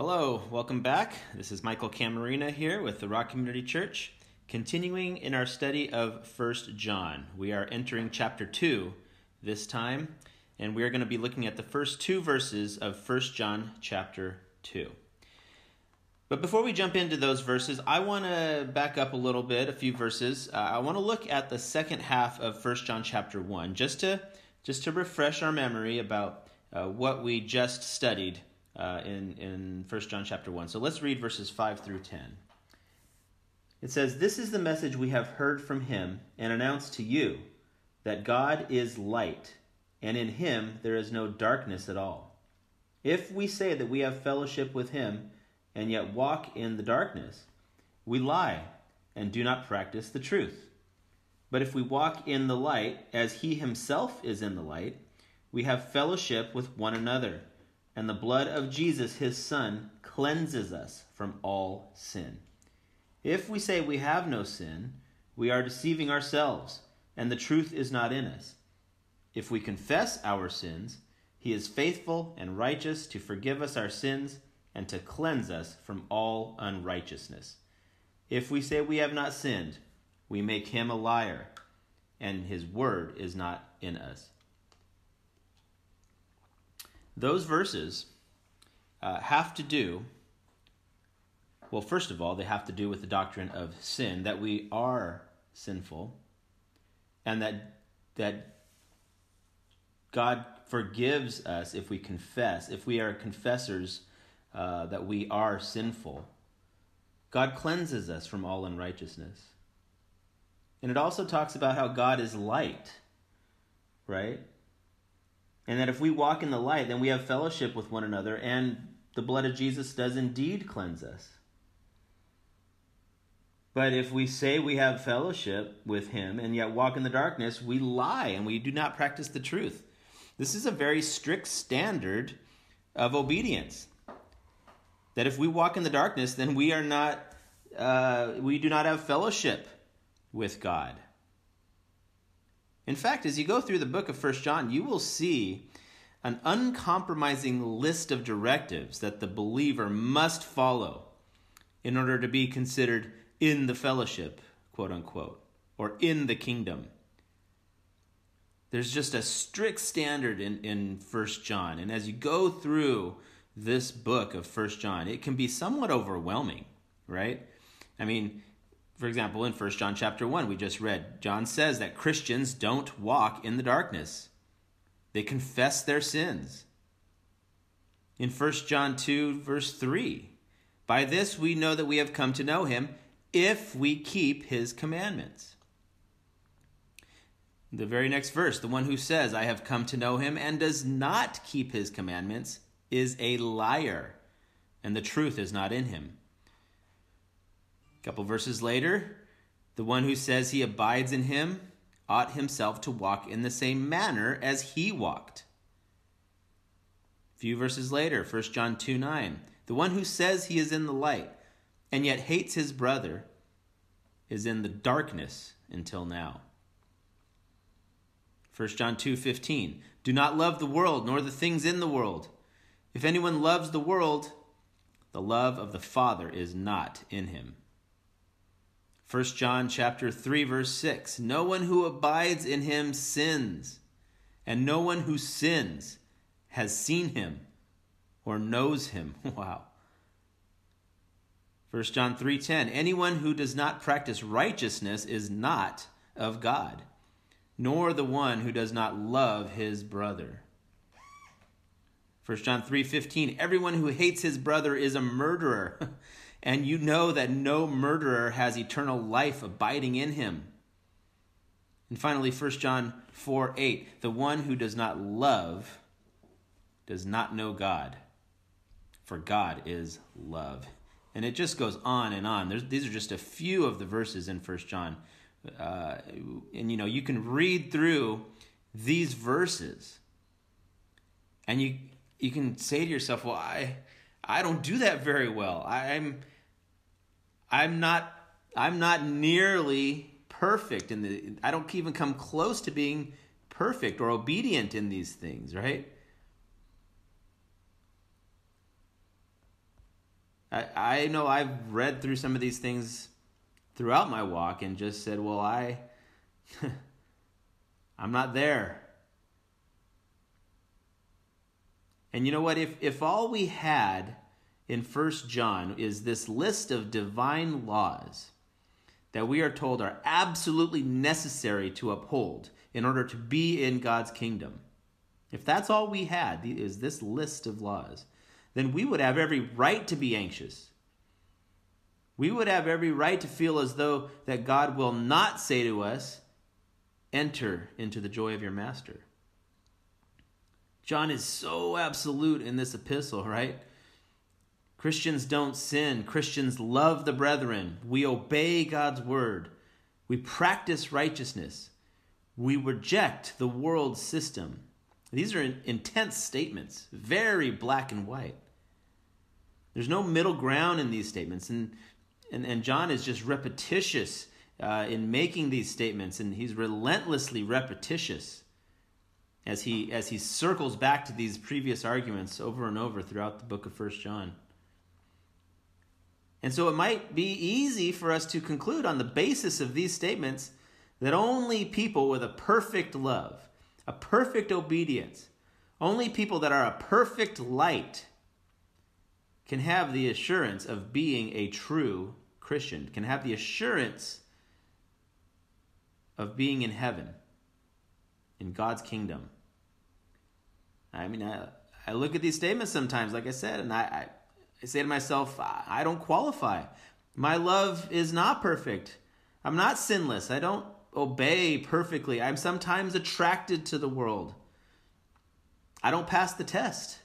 Hello, welcome back. This is Michael Camarina here with the Rock Community Church, continuing in our study of First John. We are entering chapter 2 this time, and we are going to be looking at the first two verses of First John chapter 2. But before we jump into those verses, I want to back up a little bit, a few verses. Uh, I want to look at the second half of First John chapter 1 just to just to refresh our memory about uh, what we just studied uh, in, in 1 John chapter 1. So let's read verses 5 through 10. It says, This is the message we have heard from him and announced to you that God is light, and in him there is no darkness at all. If we say that we have fellowship with him and yet walk in the darkness, we lie and do not practice the truth. But if we walk in the light as he himself is in the light, we have fellowship with one another and the blood of Jesus, his Son, cleanses us from all sin. If we say we have no sin, we are deceiving ourselves, and the truth is not in us. If we confess our sins, he is faithful and righteous to forgive us our sins and to cleanse us from all unrighteousness. If we say we have not sinned, we make him a liar, and his word is not in us. Those verses uh, have to do, well, first of all, they have to do with the doctrine of sin, that we are sinful, and that, that God forgives us if we confess, if we are confessors uh, that we are sinful. God cleanses us from all unrighteousness. And it also talks about how God is light, right? And that if we walk in the light, then we have fellowship with one another, and the blood of Jesus does indeed cleanse us. But if we say we have fellowship with him and yet walk in the darkness, we lie and we do not practice the truth. This is a very strict standard of obedience. That if we walk in the darkness, then we are not, uh, we do not have fellowship with God. In fact, as you go through the book of First John, you will see an uncompromising list of directives that the believer must follow in order to be considered in the fellowship, quote unquote, or in the kingdom. There's just a strict standard in, in 1 John. And as you go through this book of 1 John, it can be somewhat overwhelming, right? I mean, for example, in 1 John chapter 1, we just read, John says that Christians don't walk in the darkness. They confess their sins. In 1 John 2, verse 3, by this we know that we have come to know him if we keep his commandments. The very next verse, the one who says, I have come to know him and does not keep his commandments, is a liar, and the truth is not in him. Couple verses later, the one who says he abides in him ought himself to walk in the same manner as he walked. A few verses later, 1 John 2 9, the one who says he is in the light and yet hates his brother is in the darkness until now. 1 John 2:15 Do not love the world nor the things in the world. If anyone loves the world, the love of the Father is not in him. 1 John chapter 3 verse 6 No one who abides in him sins and no one who sins has seen him or knows him. Wow. 1 John 3:10 Anyone who does not practice righteousness is not of God nor the one who does not love his brother. 1 John 3:15 Everyone who hates his brother is a murderer and you know that no murderer has eternal life abiding in him. And finally, 1 John 4 8, the one who does not love does not know God, for God is love. And it just goes on and on. There's, these are just a few of the verses in 1 John. Uh, and you know, you can read through these verses and you you can say to yourself, well, I I don't do that very well. I'm I'm not I'm not nearly perfect in the I don't even come close to being perfect or obedient in these things, right? I, I know I've read through some of these things throughout my walk and just said, well, I, I'm not there. And you know what? If, if all we had in First John is this list of divine laws that we are told are absolutely necessary to uphold in order to be in God's kingdom, if that's all we had is this list of laws, then we would have every right to be anxious. We would have every right to feel as though that God will not say to us, enter into the joy of your master. John is so absolute in this epistle, right? Christians don't sin. Christians love the brethren. We obey God's word. We practice righteousness. We reject the world system. These are intense statements, very black and white. There's no middle ground in these statements. And, and, and John is just repetitious uh, in making these statements, and he's relentlessly repetitious as he, as he circles back to these previous arguments over and over throughout the book of First John. And so it might be easy for us to conclude on the basis of these statements that only people with a perfect love a perfect obedience. Only people that are a perfect light can have the assurance of being a true Christian, can have the assurance of being in heaven, in God's kingdom. I mean, I, I look at these statements sometimes, like I said, and I, I, I say to myself, I, don't qualify. My love is not perfect. I'm not sinless. I don't obey perfectly. I'm sometimes attracted to the world. I don't pass the test.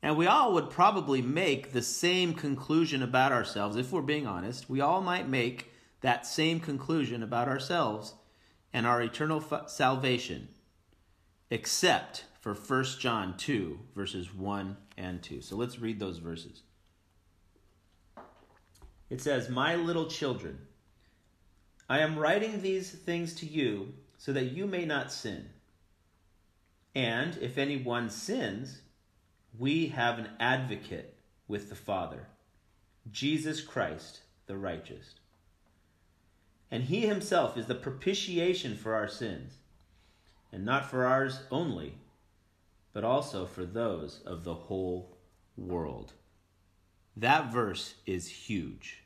And we all would probably make the same conclusion about ourselves, if we're being honest. We all might make that same conclusion about ourselves and our eternal f- salvation, except for 1 John 2, verses 1 and 2. So let's read those verses. It says, My little children, I am writing these things to you so that you may not sin. And if anyone sins, we have an advocate with the Father, Jesus Christ the righteous. And he himself is the propitiation for our sins, and not for ours only, but also for those of the whole world. That verse is huge.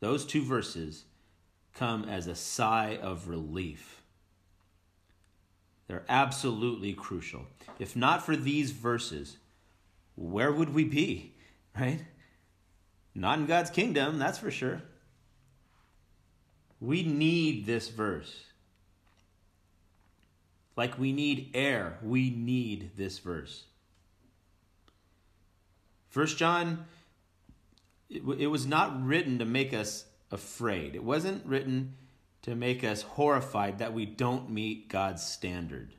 Those two verses come as a sigh of relief. They're absolutely crucial. If not for these verses, where would we be? Right? Not in God's kingdom, that's for sure. We need this verse. Like we need air, we need this verse. First John, it, it was not written to make us afraid. It wasn't written to make us horrified that we don't meet God's standard.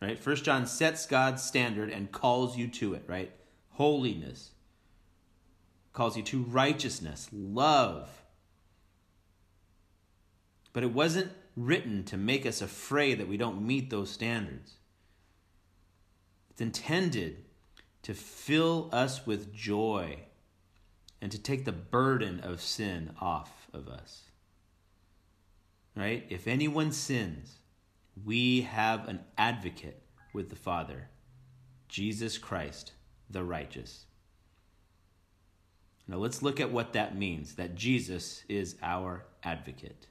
Right? First John sets God's standard and calls you to it, right? Holiness. Calls you to righteousness, love. But it wasn't written to make us afraid that we don't meet those standards. It's intended to fill us with joy and to take the burden of sin off of us. Right? If anyone sins, we have an advocate with the Father, Jesus Christ, the righteous. Now let's look at what that means that Jesus is our advocate.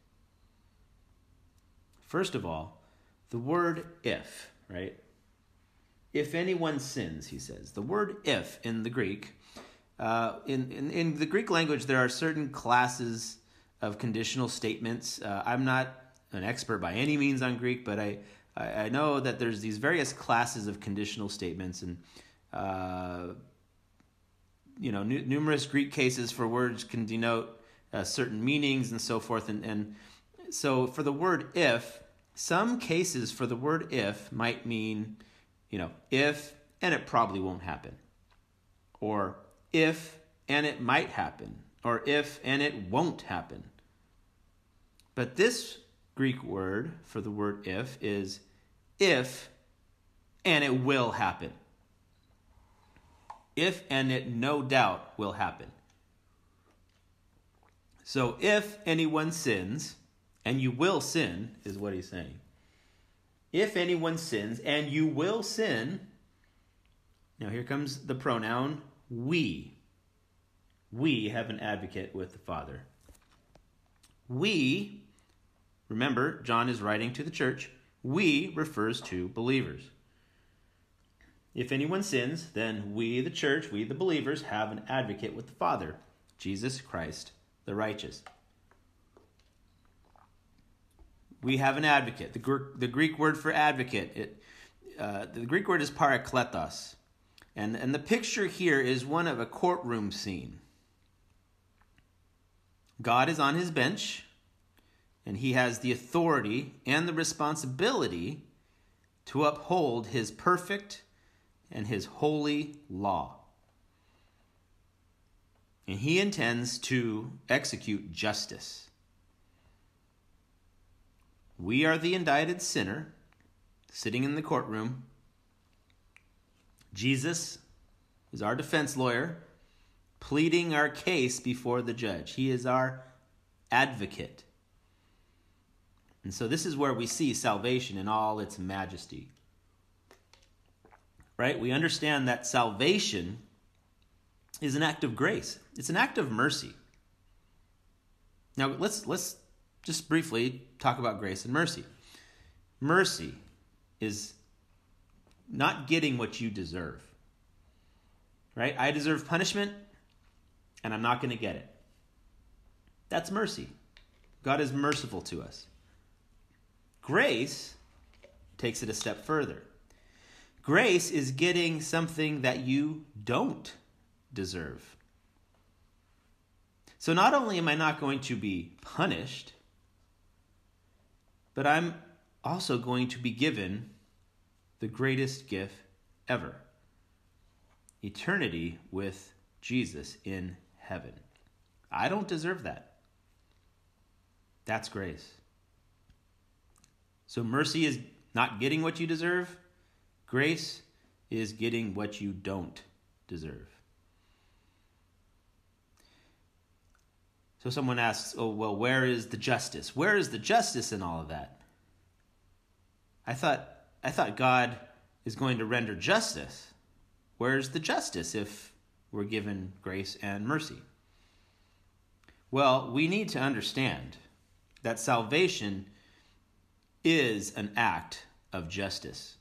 First of all, the word if, right? If anyone sins, he says. The word if in the Greek uh, in, in, in the Greek language, there are certain classes of conditional statements. Uh, I'm not an expert by any means on Greek, but I, I, I know that there's these various classes of conditional statements, and uh, you know, nu- numerous Greek cases for words can denote uh, certain meanings and so forth. And, and so, for the word if, some cases for the word if might mean, you know, if and it probably won't happen, or if and it might happen, or if and it won't happen. But this Greek word for the word if is if and it will happen. If and it no doubt will happen. So if anyone sins, and you will sin, is what he's saying. If anyone sins, and you will sin, now here comes the pronoun we. We have an advocate with the Father. We, remember, John is writing to the church, we refers to believers. If anyone sins, then we, the church, we, the believers, have an advocate with the Father, Jesus Christ, the righteous. We have an advocate. The, the Greek word for advocate, it, uh, the Greek word is parakletos. And, and the picture here is one of a courtroom scene. God is on his bench, and he has the authority and the responsibility to uphold his perfect and his holy law. And he intends to execute justice. We are the indicted sinner sitting in the courtroom. Jesus is our defense lawyer pleading our case before the judge. He is our advocate. And so this is where we see salvation in all its majesty. Right? We understand that salvation is an act of grace. It's an act of mercy. Now let's let's just briefly talk about grace and mercy. Mercy is not getting what you deserve. Right? I deserve punishment and I'm not going to get it. That's mercy. God is merciful to us. Grace takes it a step further. Grace is getting something that you don't deserve. So not only am I not going to be punished, but I'm also going to be given the greatest gift ever eternity with Jesus in heaven. I don't deserve that. That's grace. So mercy is not getting what you deserve, grace is getting what you don't deserve. So someone asks, "Oh, well, where is the justice? Where is the justice in all of that?" I thought I thought God is going to render justice. Where's the justice if we're given grace and mercy? Well, we need to understand that salvation is an act of justice.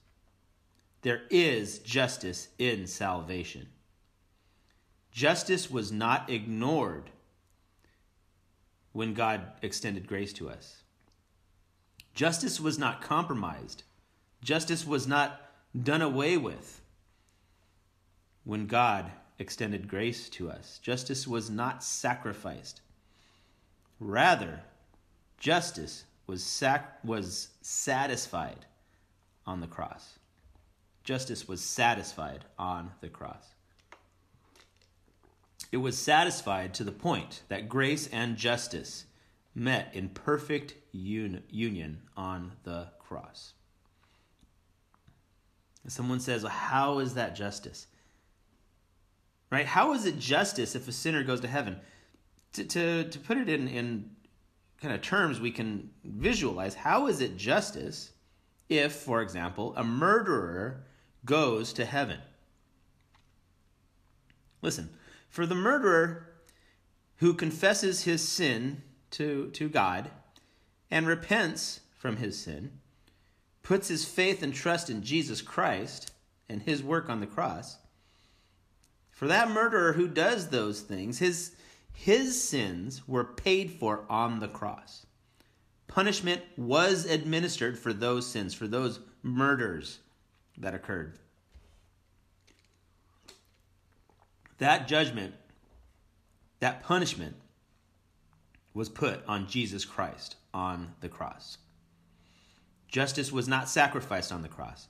There is justice in salvation. Justice was not ignored when God extended grace to us. Justice was not compromised. Justice was not done away with when God extended grace to us. Justice was not sacrificed. Rather, justice was, sac- was satisfied on the cross. Justice was satisfied on the cross. It was satisfied to the point that grace and justice met in perfect un- union on the cross. Someone says, well, How is that justice? Right? How is it justice if a sinner goes to heaven? To, to, to put it in, in kind of terms we can visualize, how is it justice if, for example, a murderer goes to heaven? Listen, for the murderer who confesses his sin to, to God and repents from his sin, puts his faith and trust in Jesus Christ and his work on the cross, for that murderer who does those things, his, his sins were paid for on the cross. Punishment was administered for those sins, for those murders that occurred. That judgment, that punishment, was put on Jesus Christ on the cross. Justice was not sacrificed on the cross.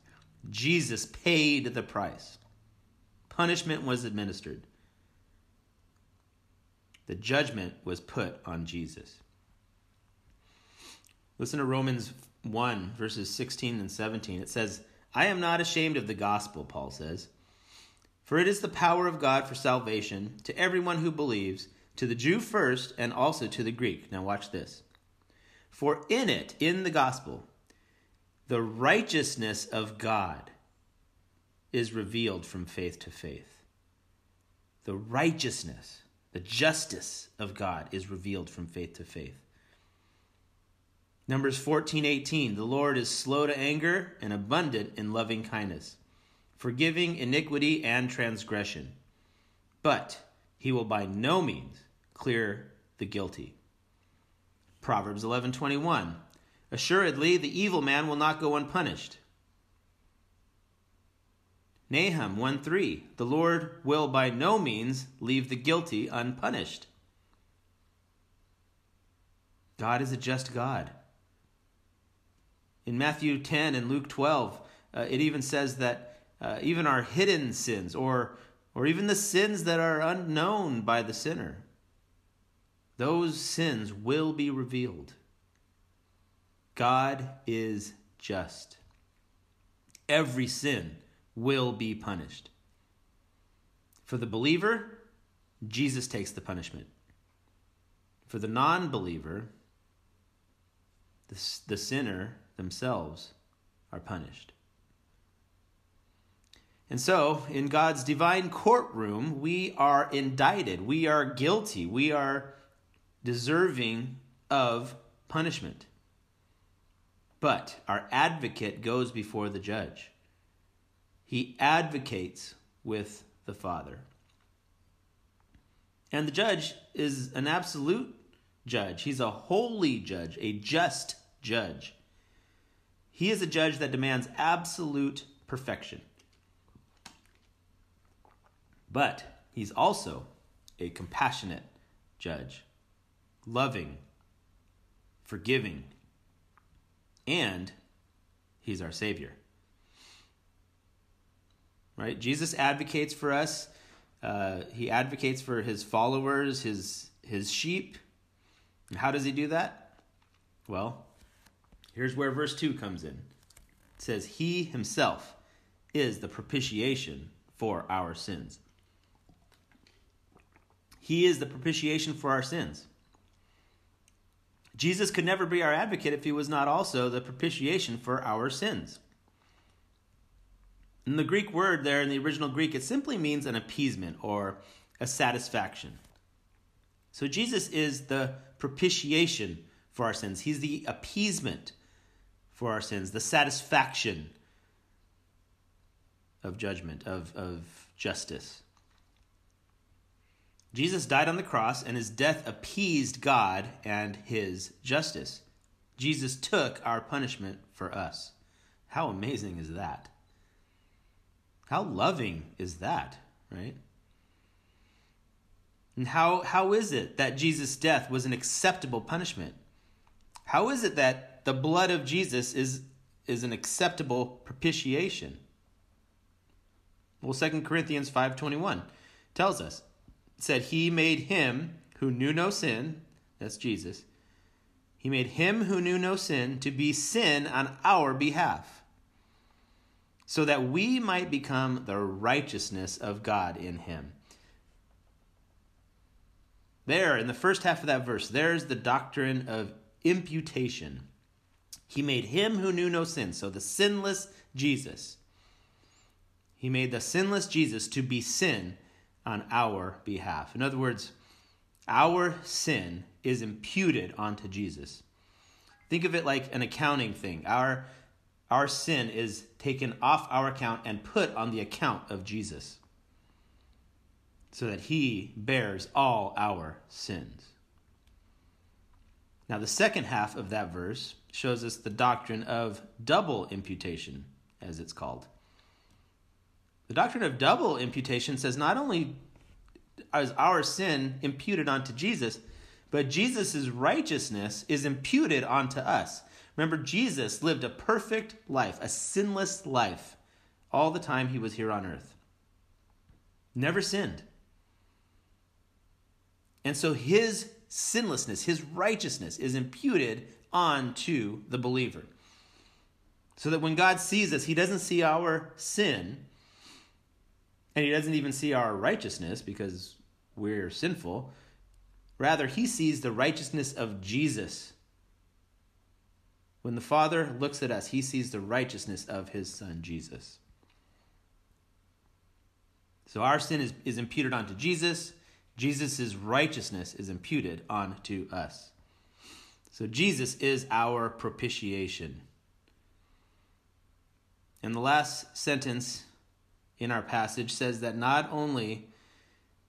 Jesus paid the price. Punishment was administered. The judgment was put on Jesus. Listen to Romans 1, verses 16 and 17. It says, I am not ashamed of the gospel, Paul says For it is the power of God for salvation to everyone who believes, to the Jew first, and also to the Greek. Now, watch this. For in it, in the gospel, the righteousness of God is revealed from faith to faith. The righteousness, the justice of God is revealed from faith to faith. Numbers 14, 18. The Lord is slow to anger and abundant in loving kindness, forgiving iniquity and transgression. But he will by no means clear the guilty. Proverbs 11:21 Assuredly the evil man will not go unpunished. Nahum 1:3 The Lord will by no means leave the guilty unpunished. God is a just God. In Matthew 10 and Luke 12, uh, it even says that uh, even our hidden sins, or, or even the sins that are unknown by the sinner, those sins will be revealed. God is just. Every sin will be punished. For the believer, Jesus takes the punishment. For the non believer, the, the sinner themselves are punished. And so, in God's divine courtroom, we are indicted. We are guilty. We are deserving of punishment. But our advocate goes before the judge. He advocates with the Father. And the judge is an absolute judge. He's a holy judge, a just judge. He is a judge that demands absolute perfection. But he's also a compassionate judge loving, forgiving, and he's our Savior. Right? Jesus advocates for us. Uh, he advocates for his followers, his his sheep. And how does he do that? Well, here's where verse 2 comes in. It says, He himself is the propitiation for our sins. He is the propitiation for our sins. Jesus could never be our advocate if he was not also the propitiation for our sins. In the Greek word there, in the original Greek, it simply means an appeasement or a satisfaction. So Jesus is the propitiation for our sins. He's the appeasement for our sins, the satisfaction of judgment, of, of justice. Jesus died on the cross, and his death appeased God and his justice. Jesus took our punishment for us. How amazing is that? How loving is that, right? And how, how is it that Jesus' death was an acceptable punishment? How is it that the blood of Jesus is, is an acceptable propitiation? Well, 2 Corinthians 5.21 tells us, said he made him who knew no sin, that's Jesus, he made him who knew no sin to be sin on our behalf, so that we might become the righteousness of God in him. There, in the first half of that verse, there's the doctrine of imputation. He made him who knew no sin, so the sinless Jesus. He made the sinless Jesus to be sin on our behalf. In other words, our sin is imputed onto Jesus. Think of it like an accounting thing. Our, our sin is taken off our account and put on the account of Jesus so that he bears all our sins. Now, the second half of that verse shows us the doctrine of double imputation, as it's called. The doctrine of double imputation says not only is our sin imputed onto Jesus, but Jesus' righteousness is imputed onto us. Remember, Jesus lived a perfect life, a sinless life, all the time he was here on earth. Never sinned. And so his sinlessness, his righteousness is imputed onto the believer. So that when God sees us, he doesn't see our sin, And he doesn't even see our righteousness because we're sinful. Rather, he sees the righteousness of Jesus. When the Father looks at us, he sees the righteousness of his Son, Jesus. So our sin is, is imputed onto Jesus. Jesus' righteousness is imputed onto us. So Jesus is our propitiation. And the last sentence in our passage says that not only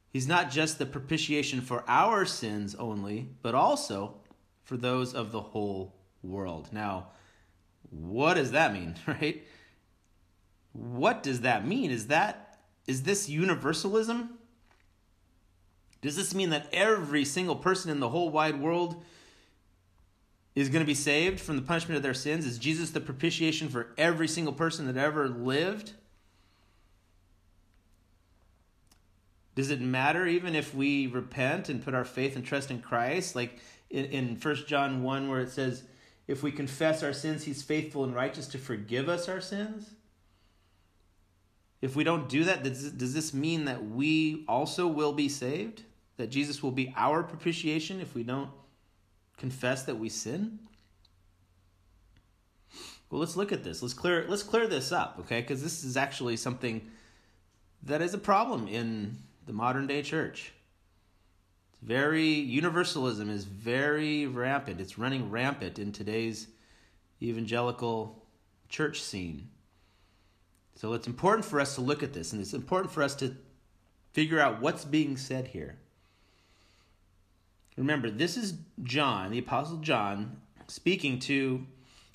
he's not just the propitiation for our sins only, but also for those of the whole world. Now, what does that mean, right? What does that mean? Is that is this universalism? Does this mean that every single person in the whole wide world is going to be saved from the punishment of their sins? Is Jesus the propitiation for every single person that ever lived? Does it matter even if we repent and put our faith and trust in Christ? Like in, 1 John 1, where it says, if we confess our sins, he's faithful and righteous to forgive us our sins? If we don't do that, does, does this mean that we also will be saved? That Jesus will be our propitiation if we don't confess that we sin? Well, let's look at this. Let's clear let's clear this up, okay? Because this is actually something that is a problem in the modern day church. It's very universalism is very rampant. It's running rampant in today's evangelical church scene. So it's important for us to look at this, and it's important for us to figure out what's being said here. Remember, this is John, the Apostle John, speaking to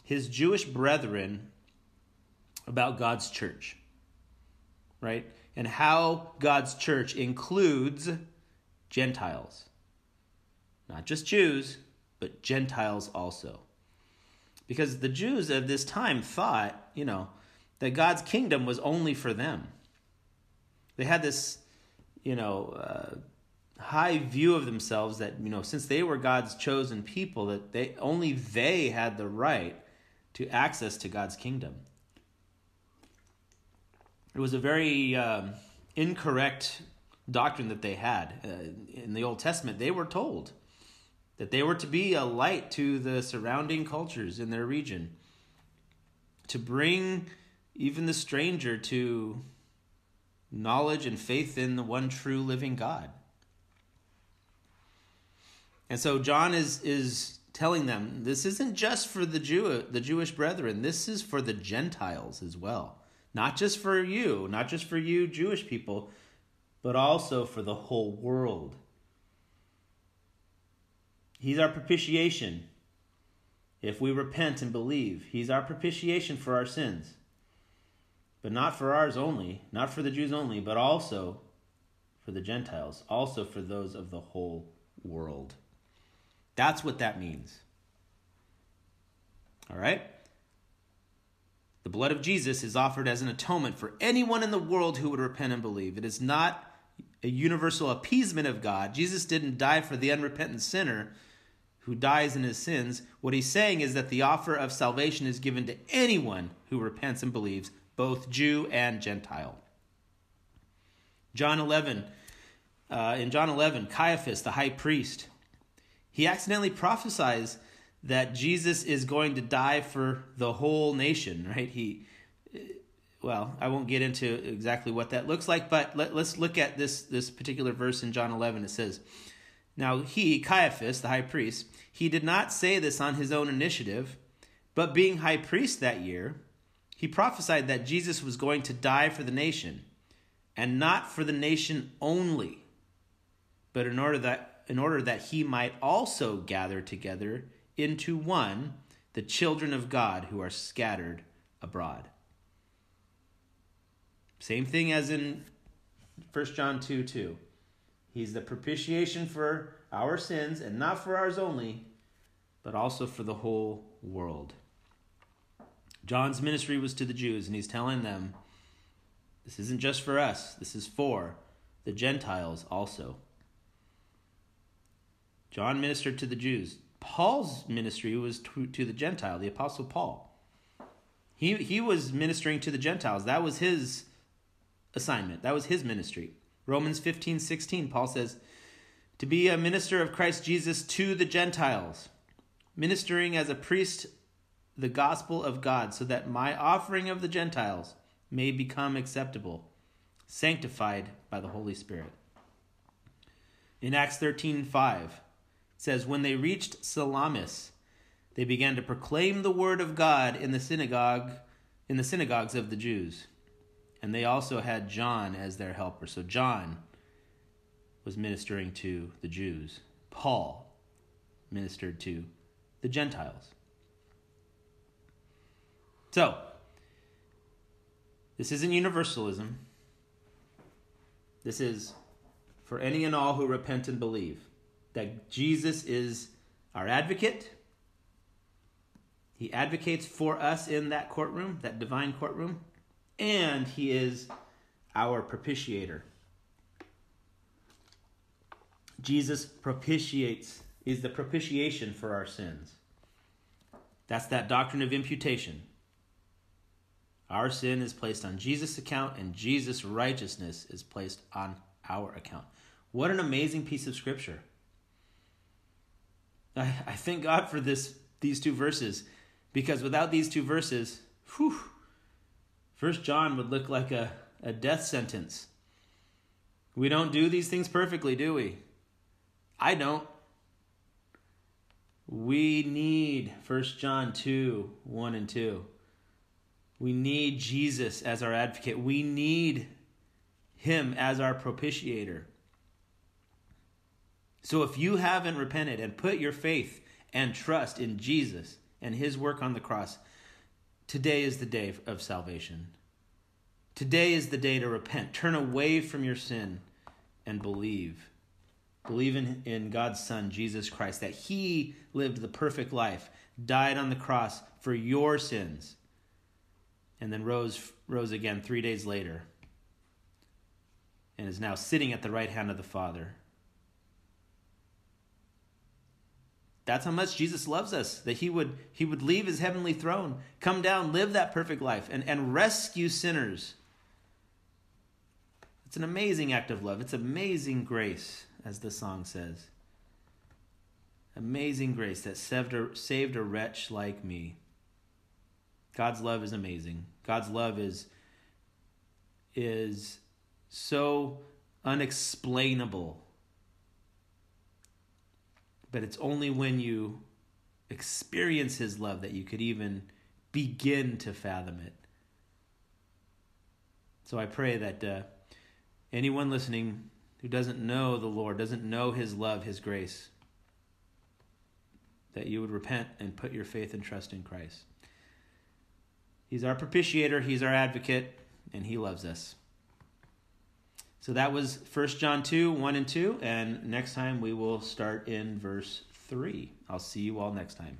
his Jewish brethren about God's church, right? And how God's church includes Gentiles. Not just Jews, but Gentiles also. Because the Jews of this time thought, you know, that God's kingdom was only for them. They had this, you know, uh, high view of themselves that you know since they were God's chosen people that they only they had the right to access to God's kingdom. It was a very um, incorrect doctrine that they had uh, in the Old Testament. They were told that they were to be a light to the surrounding cultures in their region, to bring even the stranger to knowledge and faith in the one true living God. And so John is is telling them this isn't just for the Jew the Jewish brethren. This is for the Gentiles as well. Not just for you, not just for you Jewish people, but also for the whole world. He's our propitiation. If we repent and believe, he's our propitiation for our sins. But not for ours only, not for the Jews only, but also for the Gentiles, also for those of the whole world. That's what that means. All right? The blood of Jesus is offered as an atonement for anyone in the world who would repent and believe. It is not a universal appeasement of God. Jesus didn't die for the unrepentant sinner who dies in his sins. What he's saying is that the offer of salvation is given to anyone who repents and believes, both Jew and Gentile. John 11, uh, in John 11, Caiaphas, the high priest, he accidentally prophesies that Jesus is going to die for the whole nation, right? He well, I won't get into exactly what that looks like, but let, us look at this this particular verse in John 11. It says, "Now he, Caiaphas, the high priest, he did not say this on his own initiative, but being high priest that year, he prophesied that Jesus was going to die for the nation, and not for the nation only, but in order that in order that he might also gather together into one the children of God who are scattered abroad. Same thing as in 1 John 2 2. He's the propitiation for our sins, and not for ours only, but also for the whole world. John's ministry was to the Jews, and he's telling them this isn't just for us, this is for the Gentiles also. John ministered to the Jews. Paul's ministry was to, to the Gentile, the Apostle Paul. He, he was ministering to the Gentiles. That was his assignment. That was his ministry. Romans 15 16, Paul says, To be a minister of Christ Jesus to the Gentiles, ministering as a priest the gospel of God, so that my offering of the Gentiles may become acceptable, sanctified by the Holy Spirit. In Acts 13 5, it says, When they reached Salamis, they began to proclaim the word of God in the synagogue in the synagogues of the Jews. And they also had John as their helper. So John was ministering to the Jews. Paul ministered to the Gentiles. So, this isn't universalism. This is for any and all who repent and believe that Jesus is our advocate. He advocates for us in that courtroom, that divine courtroom and he is our propitiator. Jesus propitiates, is the propitiation for our sins. That's that doctrine of imputation. Our sin is placed on Jesus' account, and Jesus' righteousness is placed on our account. What an amazing piece of scripture. I, I thank God for this these two verses, because without these two verses, whew, First John would look like a, a death sentence. We don't do these things perfectly, do we? I don't. We need First John 2 1 and 2. We need Jesus as our advocate. We need him as our propitiator. So if you haven't repented and put your faith and trust in Jesus and his work on the cross, Today is the day of salvation. Today is the day to repent. Turn away from your sin and believe. Believe in, in God's Son, Jesus Christ, that He lived the perfect life, died on the cross for your sins, and then rose, rose again three days later, and is now sitting at the right hand of the Father That's how much Jesus loves us, that he would, he would leave his heavenly throne, come down, live that perfect life, and, and rescue sinners. It's an amazing act of love. It's amazing grace, as the song says. Amazing grace that saved a, saved a wretch like me. God's love is amazing. God's love is, is so unexplainable but it's only when you experience His love that you could even begin to fathom it. So I pray that uh, anyone listening who doesn't know the Lord, doesn't know His love, His grace, that you would repent and put your faith and trust in Christ. He's our propitiator, He's our advocate, and He loves us. So that was 1 John 2, 1 and 2. And next time we will start in verse 3. I'll see you all next time.